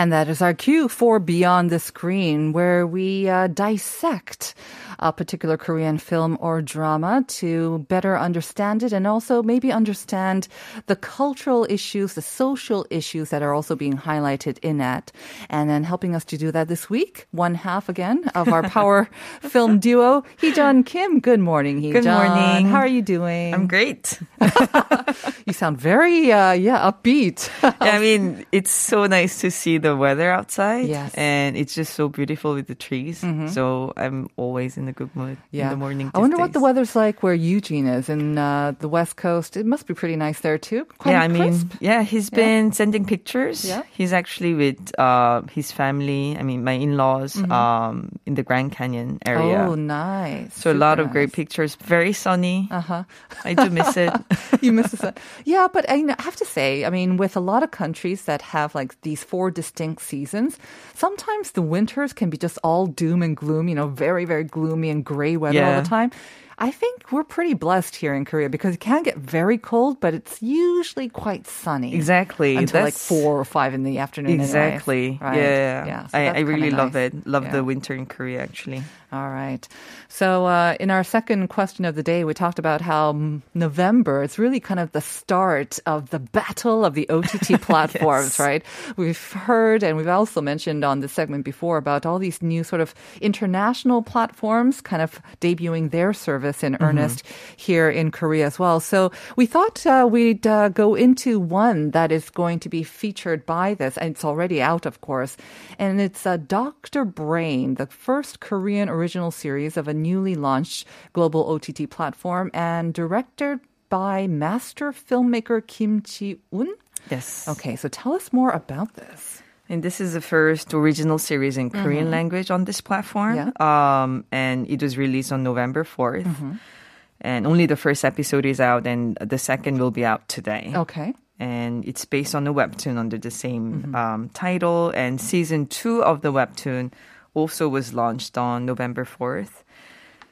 And that is our cue for Beyond the Screen, where we uh, dissect a particular Korean film or drama to better understand it and also maybe understand the cultural issues, the social issues that are also being highlighted in it. And then helping us to do that this week, one half again of our power film duo, Heejun Kim. Good morning, Heejun. Good morning. How are you doing? I'm great. you sound very, uh, yeah, upbeat. yeah, I mean, it's so nice to see the weather outside. Yes. And it's just so beautiful with the trees. So I'm always in a good mood in the morning. I wonder these what the weather's like where Eugene is in uh, the West Coast. It must be pretty nice there too. Quite yeah, I mean, yeah, he's been sending pictures. Yeah. He's actually with uh, his family. I mean, my in-laws um, in the Grand Canyon area. Mm-hmm. Oh, nice. so a lot Super of great pictures. Very sunny. Uh-huh. I do miss it. you miss the sun. Yeah, but I, know- I have to say, I mean, with a lot of countries that have like these four distinct seasons, sometimes the winters can be just all doom and gloom, you know, very, very gloomy and gray weather all the time. I think we're pretty blessed here in Korea because it can get very cold, but it's usually quite sunny. Exactly. Until like four or five in the afternoon. Exactly. Right. Yeah. Yeah. so I, I really love nice. it. Love Yeah. the winter in Korea, actually. All right. So, uh, in our second question of the day, we talked about how November is really kind of the start of the battle of the OTT platforms, right? We've heard and we've also mentioned on this segment before about all these new sort of international platforms kind of debuting their service in earnest here in Korea as well. So, we thought uh, we'd uh, go into one that is going to be featured by this, and it's already out, of course. And it's uh, Dr. Brain, the first Korean original series of a newly launched global OTT platform and directed by master filmmaker Kim Ji-un. Yes. Okay, so tell us more about this. And this is the first original series in Korean language on this platform. Yeah. Um, and it was released on November 4th. And only the first episode is out, and the second will be out today. Okay. And it's based on a webtoon under the same um, title. And season two of the webtoon also was launched on November 4th.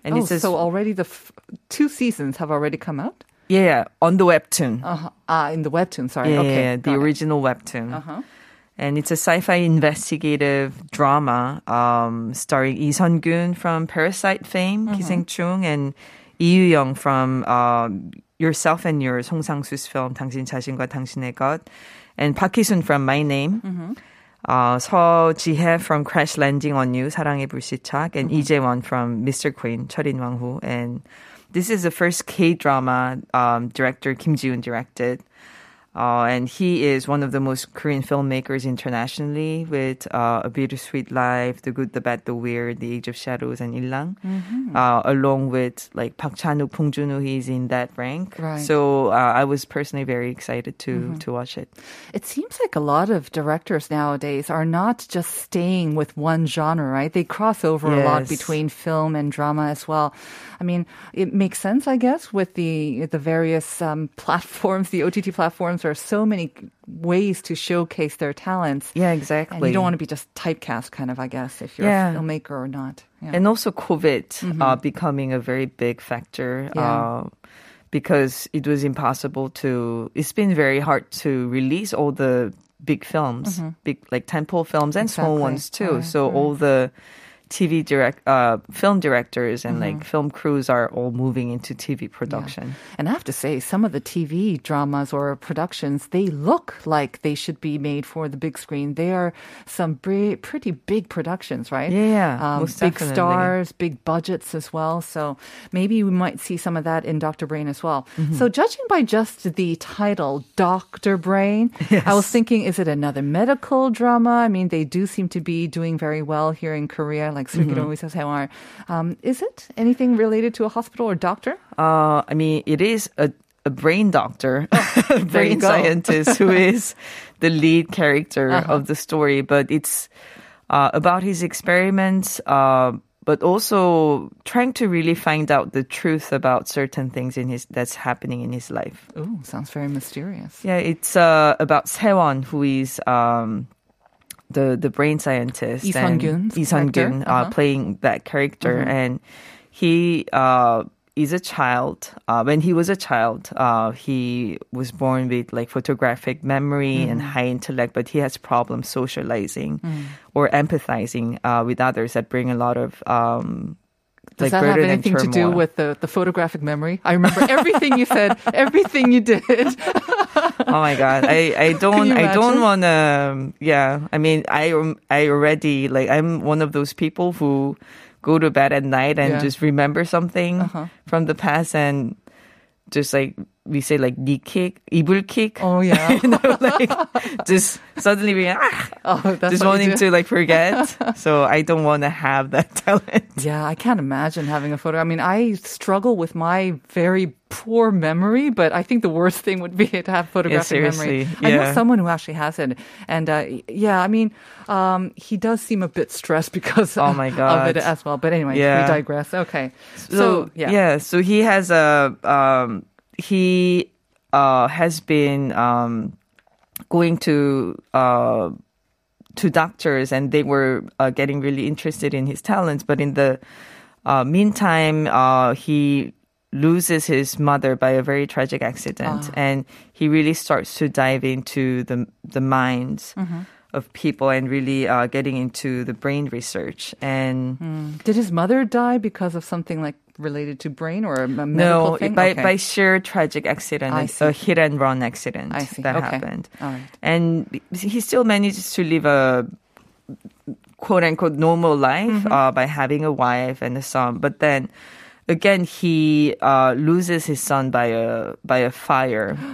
And oh, it's a- so already the f- two seasons have already come out? yeah, on the webtoon. Uh-huh. Ah, in the webtoon, sorry. Yeah, okay. yeah, the got it. original webtoon. Uh-huh and it's a sci-fi investigative drama um, starring Lee Sun-gyun from Parasite fame, mm-hmm. Kiseng Chung, and Lee Yu Young from uh, Yourself and Yours, Hong Sang-soo's film 당신 자신과 당신의 것, and Park Ki-sun from My Name. Mm-hmm. Uh, Seo Ji-hae from Crash Landing on You, 사랑의 불시착, and mm-hmm. Lee Jae-won from Mr. Queen, 철인 왕후. And this is the first K-drama um, director Kim Ji-un directed. Uh, and he is one of the most Korean filmmakers internationally with uh, A Bittersweet Life, The Good, The Bad, The Weird, The Age of Shadows, and Illang. Mm-hmm. Uh, along with like Park Chan-wook, Bong Joon-ho, he's in that rank. Right. So uh, I was personally very excited to to watch it. It seems like a lot of directors nowadays are not just staying with one genre, right? They cross over a lot between film and drama as well. I mean, it makes sense, I guess, with the the various um, platforms, the OTT platforms. There are so many ways to showcase their talents. Yeah, And exactly. you don't want to be just typecast, kind of, I guess, if you're Yeah. a filmmaker or not. Yeah. and also COVID uh, becoming a very big factor. Mm-hmm. Yeah. Uh, because it was impossible to, it's been very hard to release all the big films, big like tentpole films and small Mm-hmm. Ones too. Right, so all the TV direct, uh, film directors and like film crews are all moving into TV production. And I have to say, some of the TV dramas or productions, they look like they should be made for the big screen. They are some pre- pretty big productions, right? Yeah, Um, big definitely. stars, big budgets as well. So maybe we might see some of that in Dr. Brain as well. Mm-hmm. So judging by just the title, Dr. Brain, I was thinking, is it another medical drama? I mean, they do seem to be doing very well here in Korea, like Mm-hmm. 슬기로운 의사 생활. Um, is it anything related to a hospital or doctor? Uh, I mean, it is a, a brain doctor, there you brain go. scientist, who is the lead character Uh-huh. of the story. But it's uh, about his experiments, uh, but also trying to really find out the truth about certain things in his that's happening in his life. Ooh, sounds very mysterious. Yeah, it's uh, about Sewon, who is um, the the brain scientist. Lee and Sun-gyun's Lee Sun-gyun, uh, Uh-huh. Mm-hmm. playing that character, and he uh, is a child. Uh, when he was a child, uh, he was born with like photographic memory and Mm-hmm. high intellect, but he has problems socializing Mm. or empathizing uh, with others that bring a lot of um, Does like that have anything to do with the, the photographic memory? I remember everything you said, everything you did. oh my god i i don't i don't want to yeah i mean i i already like i'm one of those people who go to bed at night and Yeah. just remember something Uh-huh. from the past and just like we say like knee kick 이불 kick Oh, yeah. you know like just suddenly being ah, Oh, that's just wanting to like forget so i don't want to have that talent Yeah, I can't imagine having a photo. I mean, I struggle with my very poor memory, but I think the worst thing would be to have photographic memory. seriously, I know someone who actually has it, and uh, yeah, I mean, um, he does seem a bit stressed because Oh my God. of it as well. But anyway, Yeah. we digress. Okay, so, yeah. so he has a um he uh has been um going to uh to doctors and they were uh, getting really interested in his talents. But in the uh, meantime uh he loses his mother by a very tragic accident. And he really starts to dive into the the minds of people and really uh, getting into the brain research. And Did his mother die because of something like related to brain or a medical no, thing? by Okay. by sheer tragic accident, I a- see. a hit and run accident I see. that Okay. happened. Right. And he still manages to live a quote unquote normal life Mm-hmm. uh, by having a wife and a son. But then again, he uh, loses his son by a by a fire.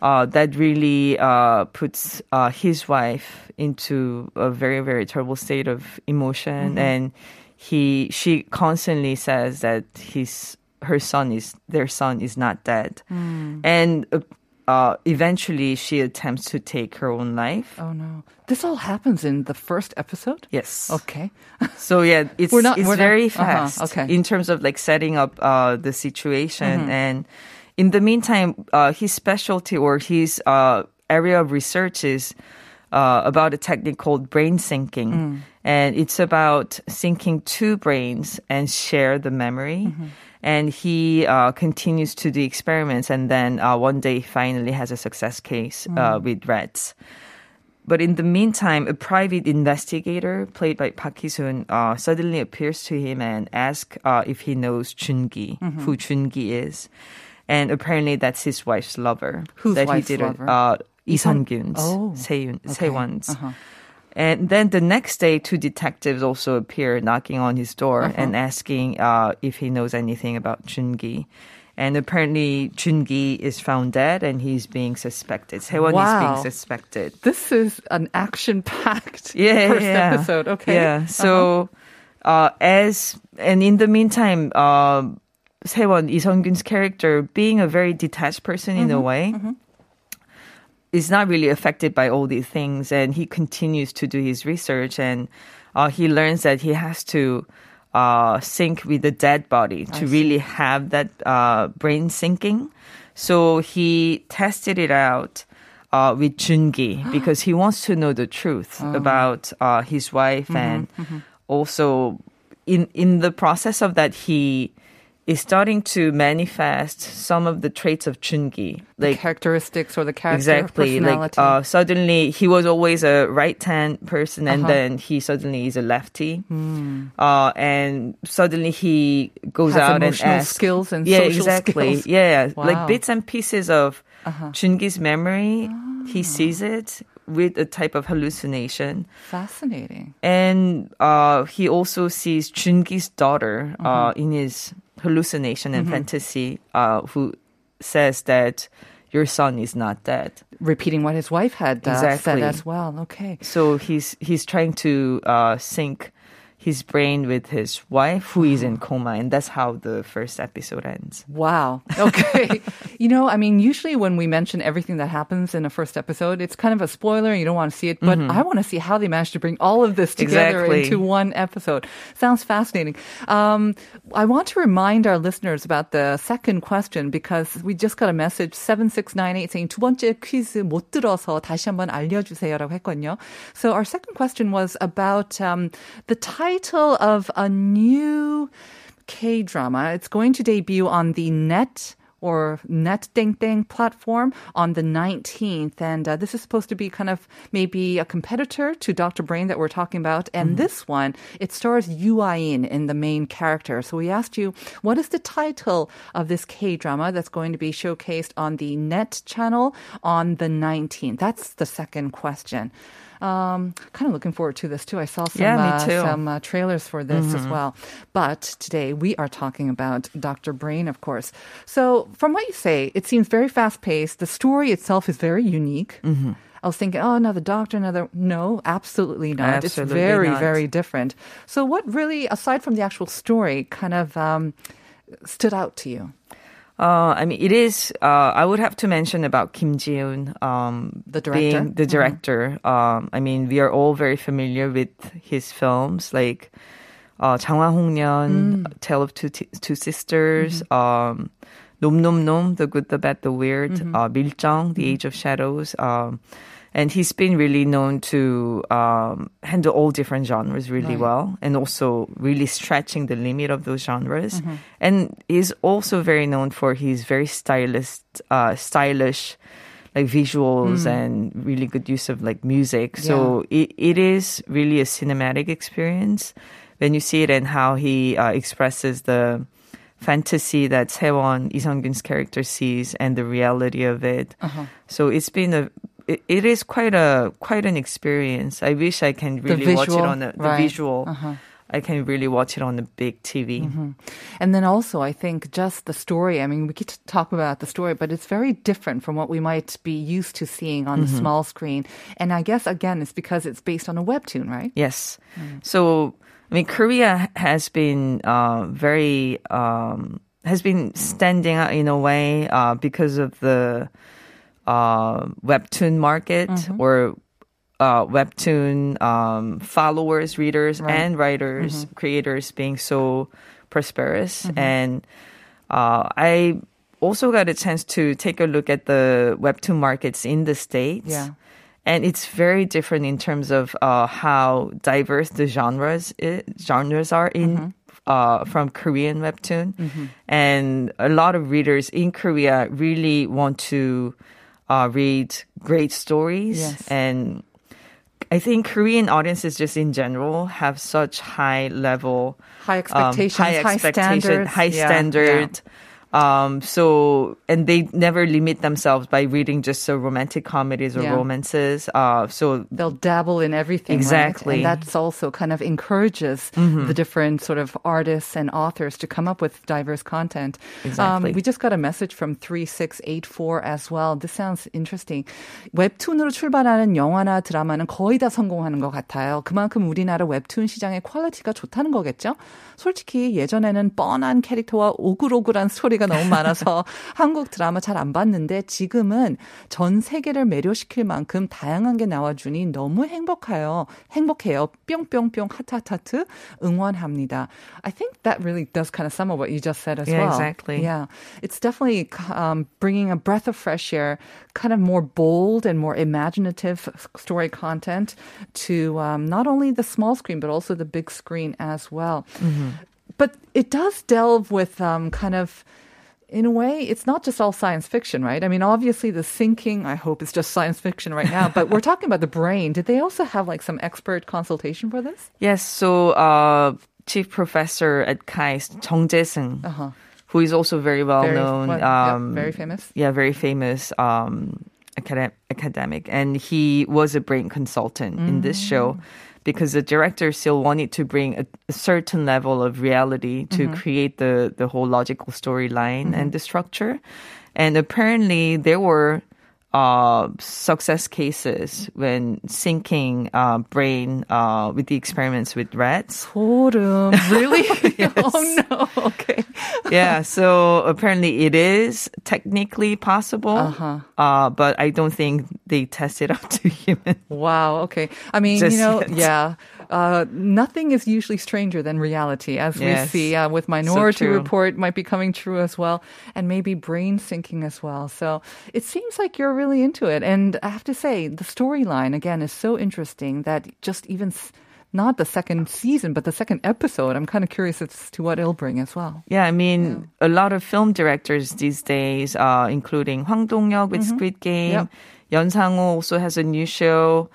Uh, that really uh, puts uh, his wife into a very very terrible state of emotion, and he she constantly says that his her son is their son is not dead, and uh, uh, eventually she attempts to take her own life. Oh no! This all happens in the first episode. Yes. Okay. So yeah, it's We're not- it's we're not- very uh-huh, fast okay. in terms of like setting up uh, the situation. Mm-hmm. And in the meantime, uh, his specialty or his uh, area of research is uh, about a technique called brain syncing, Mm. and it's about syncing two brains and share the memory. Mm-hmm. And he uh, continues to do experiments, and then uh, one day finally has a success case Mm. uh, with rats. But in the meantime, a private investigator played by Park Hee-sun uh, suddenly appears to him and asks uh, if he knows Chun-gi, Mm-hmm. who Chun-gi is. And apparently that's his wife's lover. Whose that wife's he did lover? Uh, Lee Lee-sun- Sun-gyun's, Oh, Sewon, okay. Uh-huh. And then the next day, two detectives also appear knocking on his door Uh-huh. and asking uh, if he knows anything about Chun-gi. And apparently, Chun-gi is found dead and he's being suspected. Sewon Wow. is being suspected. This is an action-packed yeah, first yeah. episode. Okay. Yeah. So, uh as and in the meantime, uh, Sewon Lee Sun-gyun's character, being a very detached person in a way, is not really affected by all these things, and he continues to do his research, and uh, he learns that he has to. Uh, sync with the dead body to really have that uh, brain syncing. So he tested it out uh, with Jungi because he wants to know the truth about uh, his wife, and also in in the process of that, he is starting to manifest some of the traits of The like characteristics or the character exactly like personality. uh, suddenly he was always a right hand person and Uh-huh. Then he suddenly is a lefty uh, and suddenly he goes Has out and asks skills and yeah social exactly skills. yeah Wow. like bits and pieces of Uh-huh. Jungi's memory Ah. he sees it with a type of hallucination Fascinating. and uh, he also sees Jungi's daughter uh, Mm-hmm. in his hallucination and fantasy, uh, who says that your son is not dead. Repeating what his wife had uh, said as well. Okay. So he's he's trying to uh, sync his brain with his wife, who is in coma, and that's how the first episode ends. Wow. Okay. you know, I mean, usually when we mention everything that happens in a first episode, it's kind of a spoiler and you don't want to see it, but I want to see how they managed to bring all of this together Exactly. into one episode. Sounds fascinating. Um, I want to remind our listeners about the second question because we just got a message 7698 saying 두 번째 퀴즈 못 들어서 다시 한번 알려주세요라고 했거든요. So our second question was about um, the title of a new K drama. It's going to debut on the net or Net Ding Ding platform on the 19th. And uh, this is supposed to be kind of maybe a competitor to Dr. Brain that we're talking about. And this one, it stars Yu In in the main character. So we asked you, what is the title of this K drama that's going to be showcased on the Net channel on the 19th? That's the second question. Um, kind of looking forward to this too. I saw some Yeah, uh, some uh, trailers for this as well. But today we are talking about Dr. Brain, of course. So from what you say, it seems very fast paced. The story itself is very unique. I was thinking, oh, another doctor, another. No, absolutely not. Absolutely it's very, not. very different. So, what really, aside from the actual story, kind of um, stood out to you? Uh, I mean, it is. Uh, I would have to mention about Kim Ji-yoon, um, The director? being the director. Um, I mean, we are all very familiar with his films, like uh, 장화 홍련, Tale of Two T- Two Sisters, um, 놈 놈 놈, The Good, the Bad, the Weird, uh, 밀정, The Age of Shadows. Um, and he's been really known to um, handle all different genres really well, and also really stretching the limit of those genres. And he's also very known for his very stylist, uh, stylish, like visuals and really good use of like music. So it, it is really a cinematic experience when you see it and how he uh, expresses the fantasy that Sewon Lee Sun-gyun's character sees and the reality of it. So it's been a it, it is quite a quite an experience. I wish I can really watch it on the, the right. visual. I can really watch it on the big TV. And then also, I think just the story. I mean, we could talk about the story, but it's very different from what we might be used to seeing on the small screen. And I guess, again, it's because it's based on a webtoon, right? Yes. So, I mean, Korea has been uh, very um, has been standing out in a way uh, because of the uh, webtoon market or uh, webtoon um, followers, readers, and writers, creators being so prosperous. And uh, I also got a chance to take a look at the webtoon markets in the states. Yeah. And it's very different in terms of uh, how diverse the genres genres are in uh, from Korean webtoon, and a lot of readers in Korea really want to uh, read great stories Yes. and I think Korean audiences just in general have such high level, High um, expectations, high, high expectation, standards. high Yeah, standard. Um, so and they never limit themselves by reading just uh, romantic comedies or Yeah. romances. Uh, so They'll dabble in everything. right? Exactly. And Mm-hmm. that's also kind of encourages the different sort of artists and authors to come up with diverse content. Exactly. Um, we just got a message from 3684 as well. This sounds interesting. 웹툰으로 출발하는 영화나 드라마는 거의 다 성공하는 것 같아요. 그만큼 우리나라 웹툰 시장의 퀄리티가 좋다는 거겠죠? 솔직히 예전에는 뻔한 캐릭터와 오글오글한 스토리 가 너무 많아서 한국 드라마 잘 안 봤는데 지금은 전 세계를 매료시킬 만큼 다양한 게 나와주니 너무 행복해요. 행복해요. 뿅뿅뿅 하트하트 응원합니다. I think that really does kind of sum up what you just said as Yeah, well. exactly. Yeah. It's definitely um, bringing a breath of fresh air, kind of more bold and more imaginative story content to um, not only the small screen, but also the big screen as well. But it does delve with um, kind of in a way, it's not just all science fiction, right? I mean, obviously the thinking, I hope, is just science fiction right now, but we're talking about the brain. Did they also have like some expert consultation for this? yes, so uh, chief professor at KAIST, Jung Jae-seung, who is also very well Uh-huh. Very, known. yeah, um, very famous. yeah, very famous um, academic, academic, and he was a brain consultant in this show because the director still wanted to bring a, a certain level of reality to mm-hmm. create the the whole logical storyline and mm-hmm. the structure. And apparently, there were uh, success cases when syncing uh, brain uh, with the experiments with rats. 소름. Really? Oh no. Okay. yeah, so apparently it is technically possible, Uh-huh. uh, but I don't think they test it out to humans. Wow. Okay. I mean, Just you know, yet. yeah. Uh, nothing is usually stranger than reality, as Yes. we see uh, with Minority true. Report might be coming true as well, and maybe brain syncing as well. So it seems like you're really into it. And I have to say, the storyline again is so interesting that just even. s- Not the second season, but the second episode. I'm kind of curious as to what it'll bring as well. Yeah, I mean, a lot of film directors these days, uh, including Hwang Dong-hyuk with Squid Game, Yep. Yeon Sang-ho also has a new show.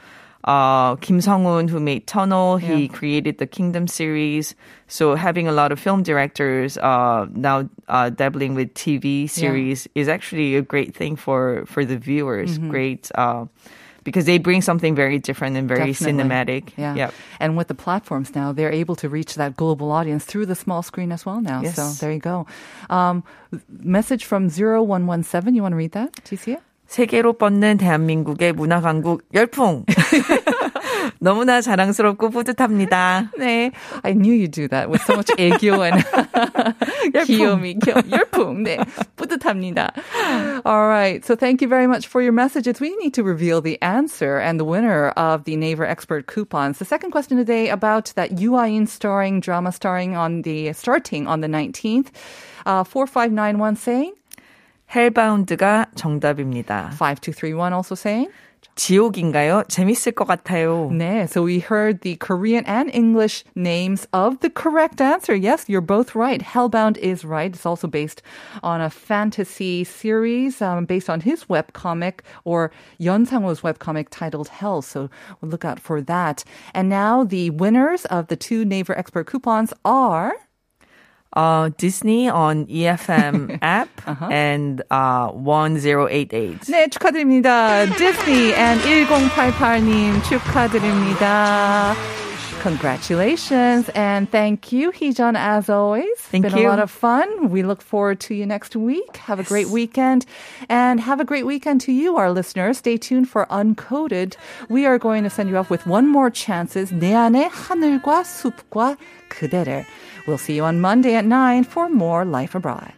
Uh, Kim Sung-hoon, who made Tunnel, he created the Kingdom series. So having a lot of film directors uh, now uh, dabbling with TV series is actually a great thing for for the viewers. Mm-hmm. Great. Uh, because they bring something very different and very Definitely. cinematic. Yeah. Yep. And with the platforms now, they're able to reach that global audience through the small screen as well now. Yes. So there you go. Um, message from 0117. You want to read that? Do you see it? 세계로 뻗는 대한민국의 문화 강국 열풍. 너무나 자랑스럽고 뿌듯합니다. 네. I knew you'd do that with so much 애교 and 귀요미. 귀요- 열풍. 네. 뿌듯합니다. All right. So thank you very much for your messages. We need to reveal the answer and the winner of the Naver Expert coupons. The second question today about that UIN starring drama starring on the starting on the 19th. Uh, 4591 saying, 헬바운드가 정답입니다. 5231 also saying, 지옥인가요? 재밌을 것 같아요. 네, so we heard the Korean and English names of the correct answer. Yes, you're both right. Hellbound is right. It's also based on a fantasy series um, based on his webcomic or Yeon Sang-ho's webcomic titled Hell. So we'll look out for that. And now the winners of the two Naver Expert coupons are... 어, Disney on EFM app and uh, 1088. 네, 축하드립니다. Disney and 1088님 축하드립니다. Congratulations and thank you, Heejun, as always. Thank Been you. a lot of fun. We look forward to you next week. Have a great weekend and have a great weekend to you, our listeners. Stay tuned for Uncoded. We are going to send you off with one more chances. 내 안의 하늘과 숲과 그대를. We'll see you on Monday at 9 for more Life Abroad.